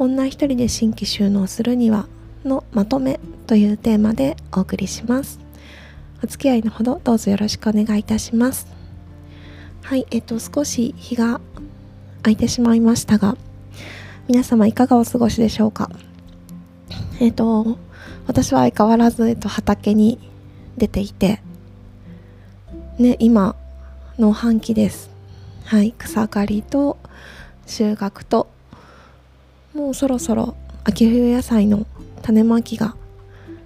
女一人で新規収納するにはのまとめというテーマでお送りします。お付き合いのほどどうぞよろしくお願いいたします。はいえっと少し日が空いてしまいましたが皆様いかがお過ごしでしょうか？えっと私は相変わらず、えっと、畑に出ていてね今農繁期です。はい草刈りと収穫ともうそろそろ秋冬野菜の種まきが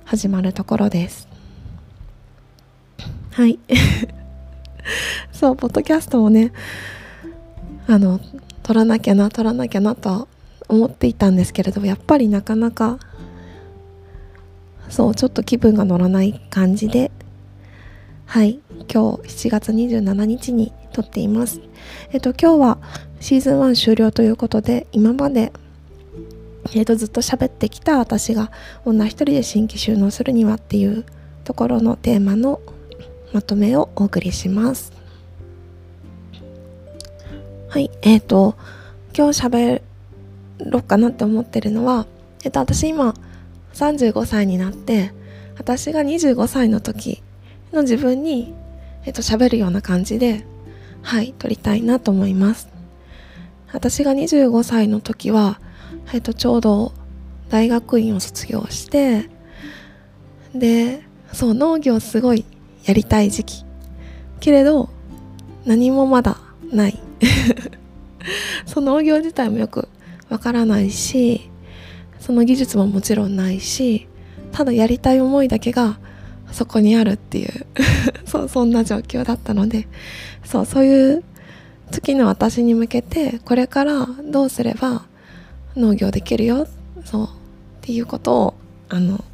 始まるところです。はい。そうポッドキャストもねあの撮らなきゃな撮らなきゃなと思っていたんですけれどやっぱりなかなかそうちょっと気分が乗らない感じではい。今日7月27日に撮っています。えっと今日はシーズン1終了ということで今までえー、とずっと喋ってきた私が女一人で新規収納するにはっていうところのテーマのまとめをお送りします。はいえっ、ー、と今日喋ろうかなって思ってるのはえっ、ー、と私今35歳になって私が25歳の時の自分にえっ、ー、と喋るような感じではい撮りたいなと思います。私が25歳の時はえっと、ちょうど大学院を卒業してでそう農業すごいやりたい時期。けれど何もまだない。その農業自体もよくわからないしその技術ももちろんないしただやりたい思いだけがそこにあるっていう。そうそんな状況だったのでそうそういう時の私に向けてこれからどうすれば農業できるよ。そう。っていうことをあの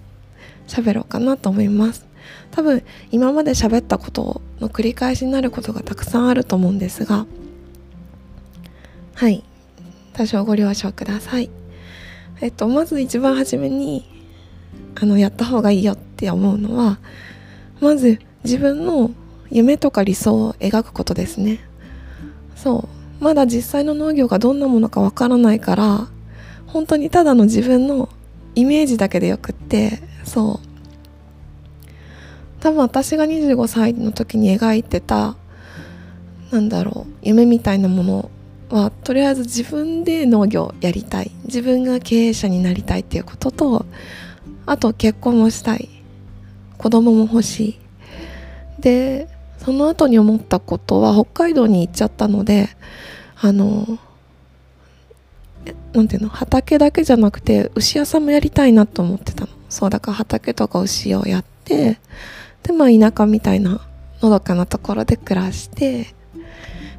喋ろうかなと思います。多分今まで喋ったことの繰り返しになることがたくさんあると思うんですが。はい。多少ご了承ください。えっとまず一番初めにあのやった方がいいよって思うのはまず自分の夢とか理想を描くことですね。そう。まだ実際の農業がどんなものかわからないから本当にただの自分のイメージだけでよくってそう。多分私が25歳の時に描いてたなんだろう夢みたいなものはとりあえず自分で農業やりたい。自分が経営者になりたいっていうこととあと結婚もしたい。子供も欲しい。でその後に思ったことは北海道に行っちゃったのであのなんていうの？畑だけじゃなくて牛屋さんもやりたいなと思ってたの。そうだから畑とか牛をやってでまあ田舎みたいなのどかなところで暮らしてっ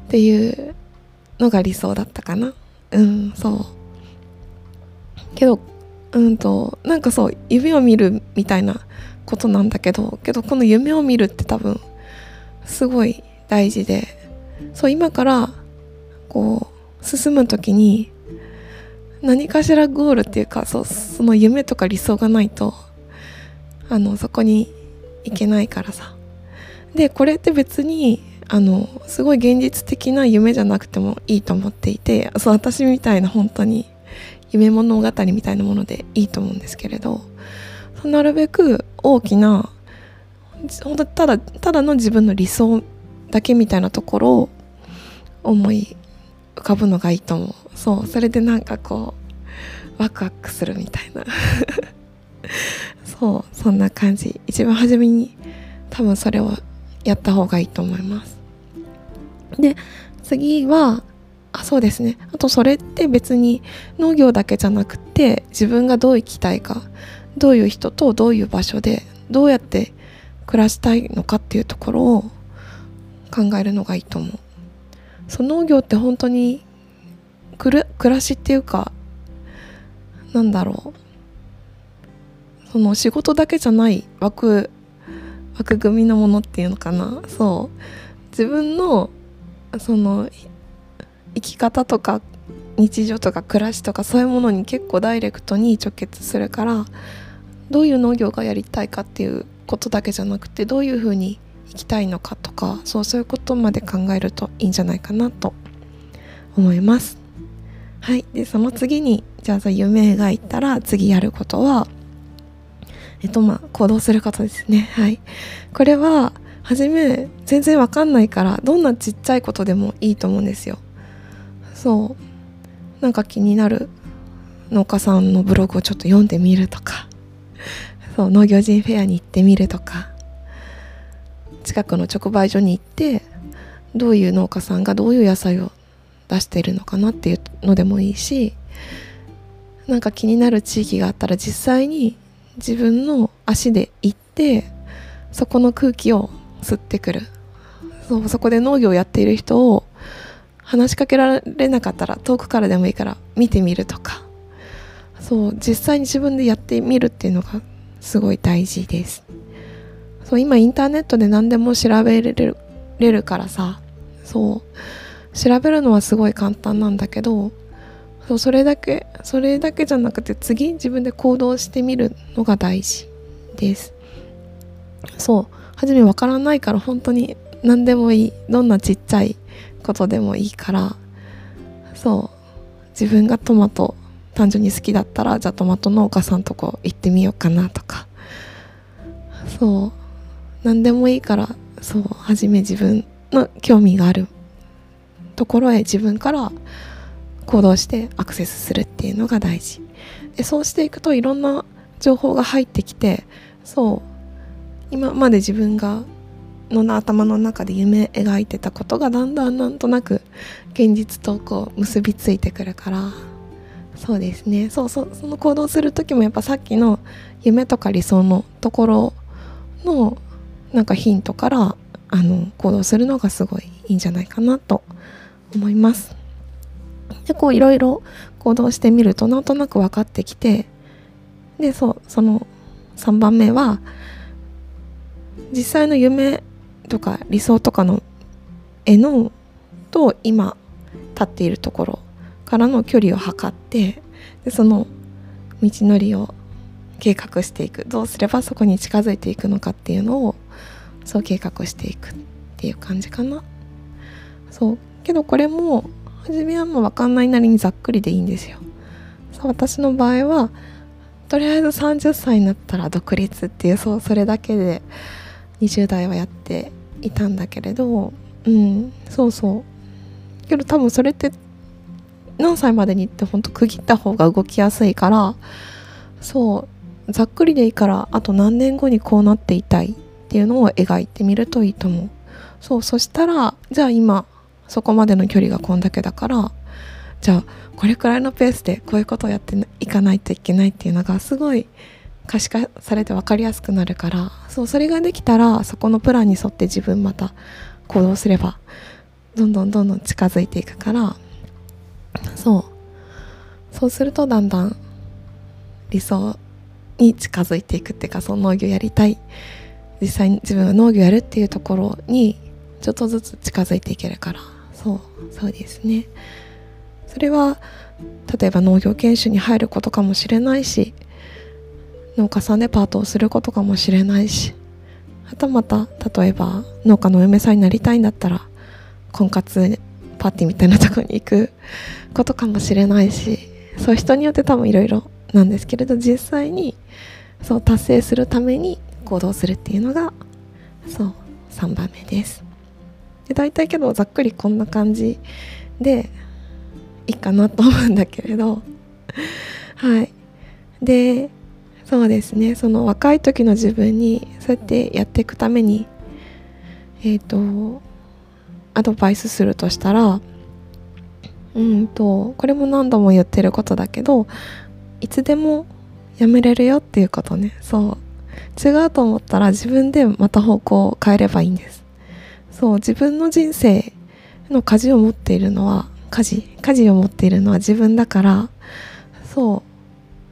ていうのが理想だったかな。うんそう。けどうんとなんかそう夢を見るみたいなことなんだけどけどこの夢を見るって多分すごい大事でそう今からこう進む時に何かしらゴールっていうかそうその夢とか理想がないとあのそこに行けないからさ。でこれって別にあのすごい現実的な夢じゃなくてもいいと思っていてそう私みたいな本当に夢物語みたいなものでいいと思うんですけれどなるべく大きな本当ただただの自分の理想だけみたいなところを思い浮かぶのがいいと思う。そうそれでなんかこうワクワクするみたいな。そうそんな感じ。一番初めに多分それをやった方がいいと思います。で次はあそうですね。あとそれって別に農業だけじゃなくて自分がどう生きたいかどういう人とどういう場所でどうやって暮らしたいのかっていうところを考えるのがいいと思う。その農業って本当に暮らしっていうかなんだろう。その仕事だけじゃない枠枠組みのものっていうのかな。そう。自分のその生き方とか日常とか暮らしとかそういうものに結構ダイレクトに直結するからどういう農業がやりたいかっていうことだけじゃなくてどういうふうに生きたいのかとかそうそういうことまで考えるといいんじゃないかなと思います。はい。でその次にじゃあ夢描いたら次やることはえっとまあ行動することですね。はい。これは初め全然わかんないからどんなちっちゃいことでもいいと思うんですよ。そう。なんか気になる農家さんのブログをちょっと読んでみるとか。そう。農業人フェアに行ってみるとか。近くの直売所に行ってどういう農家さんがどういう野菜を出してるのかなっていうのでもいいしなんか気になる地域があったら実際に自分の足で行ってそこの空気を吸ってくる。そうそこで農業をやっている人を話しかけられなかったら遠くからでもいいから見てみるとか。そう実際に自分でやってみるっていうのがすごい大事です。そう今インターネットで何でも調べれるれるからさ。そう。調べるのはすごい簡単なんだけどそうそれだけそれだけじゃなくて次自分で行動してみるのが大事です。そう初めわからないから本当に何でもいい。どんなちっちゃいことでもいいから。そう自分がトマト単純に好きだったらじゃあトマト農家さんとこ行ってみようかなとか。そう何でもいいからそう初め自分の興味がある。ところへ自分から行動してアクセスするっていうのが大事でそうしていくといろんな情報が入ってきてそう今まで自分がの頭の中で夢描いてたことがだんだんなんとなく現実とこう結びついてくるからそうですねそうそうその行動する時もやっぱさっきの夢とか理想のところのなんかヒントからあの行動するのがすごいいいんじゃないかなと思います。思います。でこういろいろ行動してみるとなんとなく分かってきてでそうその3番目は実際の夢とか理想とかの絵のと今立っているところからの距離を測ってでその道のりを計画していく。どうすればそこに近づいていくのかっていうのをそう計画していくっていう感じかな。そう。けどこれも初めはもう分かんないなりにざっくりでいいんですよ。そう私の場合はとりあえず30歳になったら独立っていうそうそれだけで20代はやっていたんだけれどうんそうそう。けど多分それって何歳までにってほんと区切った方が動きやすいからそうざっくりでいいからあと何年後にこうなっていたいっていうのを描いてみるといいと思う。そうそしたらじゃあ今そこまでの距離がこんだけだからじゃあこれくらいのペースでこういうことをやっていかないといけないっていうのがすごい可視化されて分かりやすくなるからそうそれができたらそこのプランに沿って自分また行動すればどんどんどんどん近づいていくからそう。そうするとだんだん理想に近づいていくっていうかその農業やりたい。実際に自分が農業やるっていうところにちょっとずつ近づいていけるから。そうそうですね。それは例えば農業研修に入ることかもしれないし農家さんでパートをすることかもしれないしはたまた例えば農家のお嫁さんになりたいんだったら婚活パーティーみたいなとこに行くことかもしれないしそう人によって多分いろいろなんですけれど実際にそう達成するために行動するっていうのがそう3番目です。で大体けどざっくりこんな感じでいいかなと思うんだけれど。はい。でそうですね。その若い時の自分にそうやってやっていくためにえっ、ー、とアドバイスするとしたらうんとこれも何度も言ってることだけどいつでもやめれるよっていうことね。そう。違うと思ったら自分でまた方向を変えればいいんです。そう自分の人生の舵を持っているのは舵舵を持っているのは自分だからそ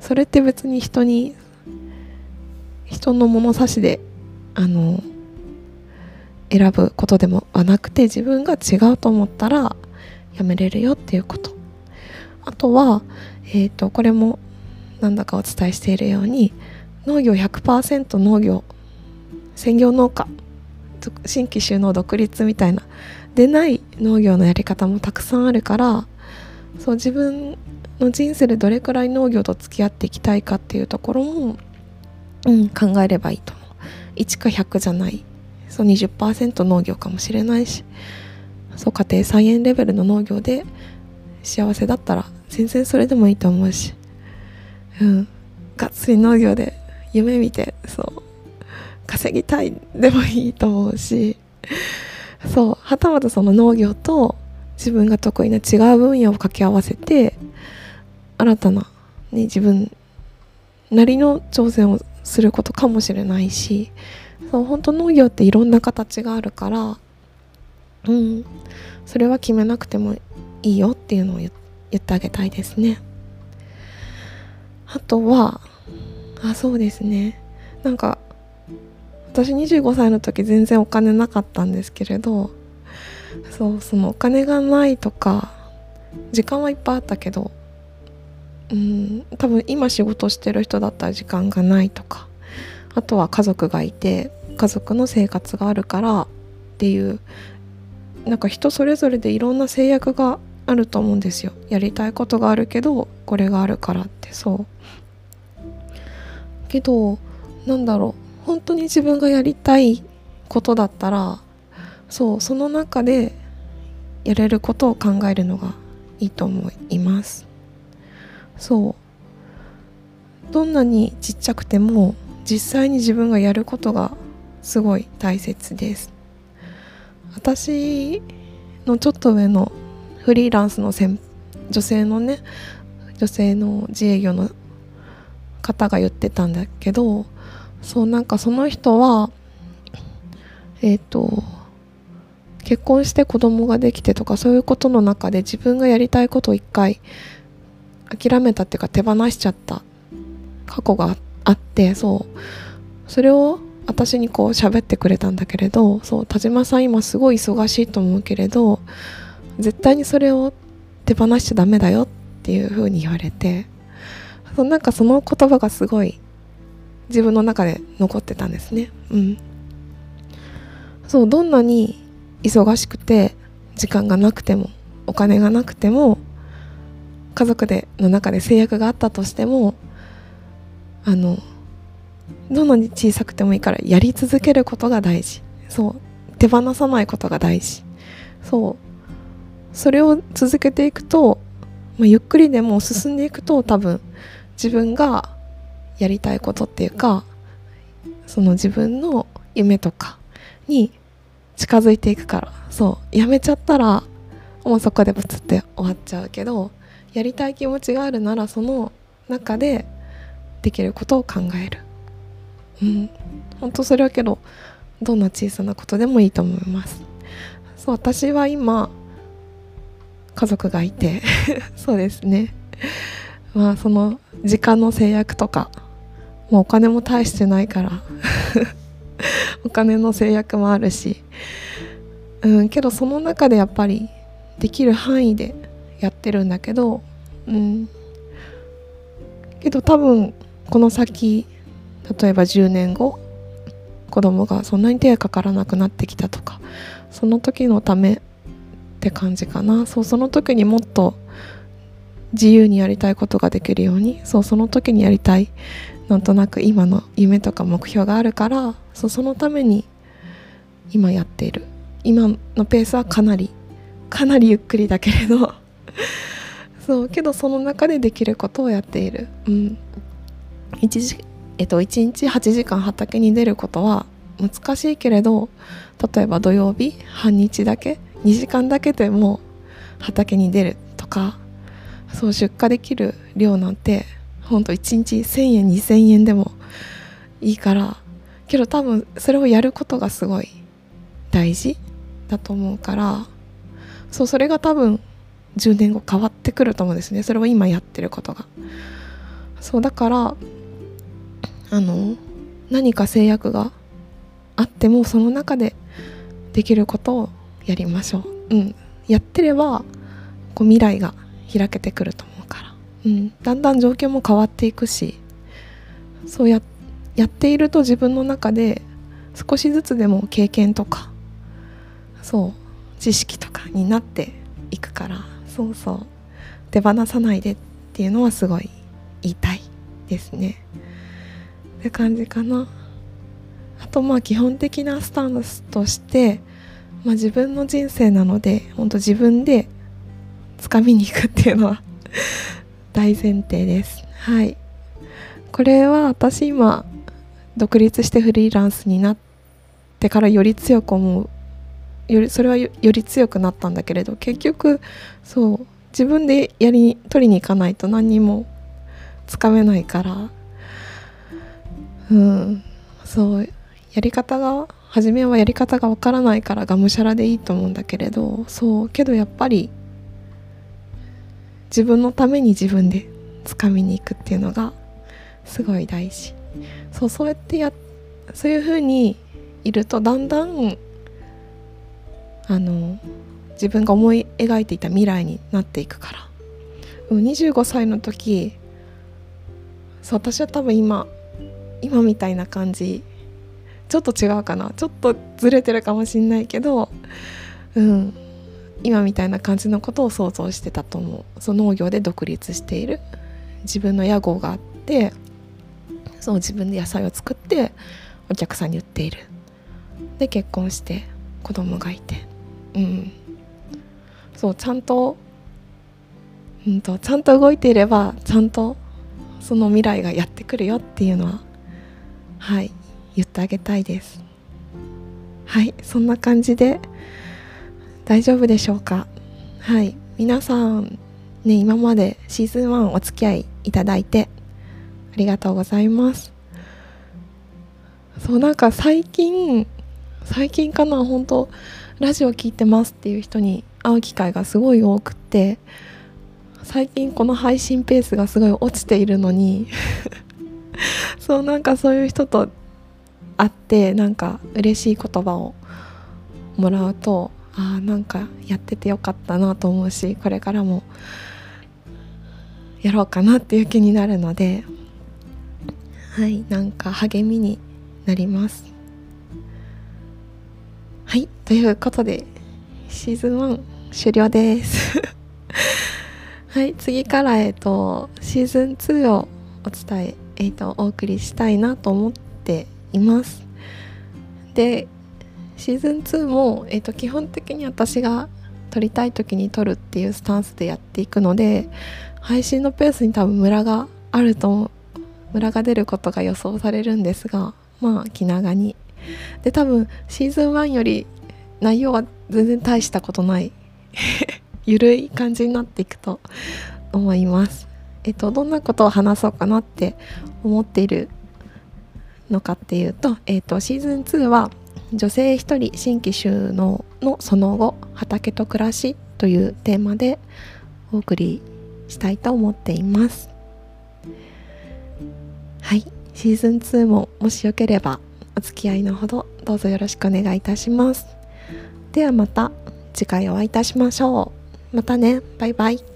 う。それって別に人に人の物差しであの選ぶことでもはなくて自分が違うと思ったらやめれるよっていうこと。あとは、えー、とこれもなんだかお伝えしているように農業100%農業。専業農家。新規収納独立みたいな。でない農業のやり方もたくさんあるからそう自分の人生でどれくらい農業と付き合っていきたいかっていうところも、うん、考えればいいと思う。1か100じゃない。そう20%農業かもしれないし。そう家庭菜園レベルの農業で幸せだったら全然それでもいいと思うし。うん。がっつり農業で夢見てそう。稼ぎたいでもいいと思うしそうはたまたその農業と自分が得意な違う分野を掛け合わせて新たな、ね、自分なりの挑戦をすることかもしれないしそう本当農業っていろんな形があるからうんそれは決めなくてもいいよっていうのを言ってあげたいですね。あとはあそうですね。なんか私25歳の時全然お金なかったんですけれどそうそのお金がないとか時間はいっぱいあったけどうん多分今仕事してる人だったら時間がないとかあとは家族がいて家族の生活があるからっていうなんか人それぞれでいろんな制約があると思うんですよ。やりたいことがあるけどこれがあるからってそう。けどなんだろう。本当に自分がやりたいことだったらそうその中でやれることを考えるのがいいと思います。そう。どんなにちっちゃくても実際に自分がやることがすごい大切です。私のちょっと上のフリーランスの女性のね女性の自営業の方が言ってたんだけどそうなんかその人はえっ、ー、と結婚して子供ができてとかそういうことの中で自分がやりたいことを一回諦めたっていうか手放しちゃった過去があってそう。それを私にこう喋ってくれたんだけれどそう。田島さん今すごい忙しいと思うけれど絶対にそれを手放しちゃダメだよっていうふうに言われてそうなんかその言葉がすごい自分の中で残ってたんですね。うん。そうどんなに忙しくて時間がなくてもお金がなくても家族での中で制約があったとしてもあのどんなに小さくてもいいからやり続けることが大事。そう手放さないことが大事。そう。それを続けていくと、まあ、ゆっくりでも進んでいくと多分自分がやりたいことっていうかその自分の夢とかに近づいていくから。そうやめちゃったらもうそこでブツって終わっちゃうけどやりたい気持ちがあるならその中でできることを考える。うん。本当それはけどどんな小さなことでもいいと思います。そう私は今家族がいて。そうですね。まあその時間の制約とかもうお金も大してないから。お金の制約もあるし。うんけどその中でやっぱりできる範囲でやってるんだけど。うん。けど多分この先例えば10年後子供がそんなに手がかからなくなってきたとかその時のためって感じかな。そうその時にもっと自由にやりたいことができるようにそうその時にやりたいなんとなく今の夢とか目標があるからそそのために今やっている。今のペースはかなりかなりゆっくりだけれど。そうけどその中でできることをやっている。うん。1時えっと1日8時間畑に出ることは難しいけれど例えば土曜日半日だけ2時間だけでも畑に出るとかそう出荷できる量なんてほんと1日1000円2000円でもいいから。けど多分それをやることがすごい大事だと思うから。そうそれが多分10年後変わってくると思うんですね。それを今やってることが。そうだからあの何か制約があってもその中でできることをやりましょう、うん、やってればこう未来が開けてくると思う、ん、だんだん状況も変わっていくしそうややっていると自分の中で少しずつでも経験とかそう知識とかになっていくからそうそう。手放さないでっていうのはすごい言いたいですね。って感じかな。あとまあ基本的なスタンスとして、まあ、自分の人生なので本当自分で掴みに行くっていうのは大前提です。はい。これは私今独立してフリーランスになってからより強く思う。よりそれはより強くなったんだけれど結局そう自分でやり取りに行かないと何にもつかめないから。うん。そうやり方が初めはやり方がわからないからがむしゃらでいいと思うんだけれどそうけどやっぱり自分のために自分で掴みに行くっていうのがすごい大事。そうそうやってやそういうふうにいるとだんだんあの自分が思い描いていた未来になっていくから。25歳の時そう私は多分今今みたいな感じ。ちょっと違うかな。ちょっとずれてるかもしんないけどうん。今みたいな感じのことを想像してたと思う。その農業で独立している。自分の屋号があってそう自分で野菜を作ってお客さんに売っている。で結婚して子供がいて。うん。そうちゃんと,、うんと、ちゃんと動いていればちゃんとその未来がやってくるよっていうのははい言ってあげたいです。はいそんな感じで大丈夫でしょうか？はい。皆さんね今までシーズン1お付き合いいただいてありがとうございます。そうなんか最近最近かな本当ラジオ聞いてますっていう人に会う機会がすごい多くって最近この配信ペースがすごい落ちているのに そうなんかそういう人と会ってなんか嬉しい言葉をもらうとああなんかやっててよかったなと思うしこれからもやろうかなっていう気になるのではいなんか励みになります。はいということでシーズン1終了です。はい次からえっとシーズン2をお伝ええっとお送りしたいなと思っています。でシーズン2も、えっと基本的に私が撮りたい時に撮るっていうスタンスでやっていくので配信のペースに多分ムラがあるとムラが出ることが予想されるんですがまあ気長に。で多分シーズン1より内容は全然大したことない ゆるい感じになっていくと思います。えっとどんなことを話そうかなって思っているのかっていうと,、えっとシーズン2は女性一人新規収納のその後畑と暮らしというテーマでお送りしたいと思っています。はいシーズン2ももしよければお付き合いのほどどうぞよろしくお願いいたします。ではまた次回お会いいたしましょう。またねバイバイ。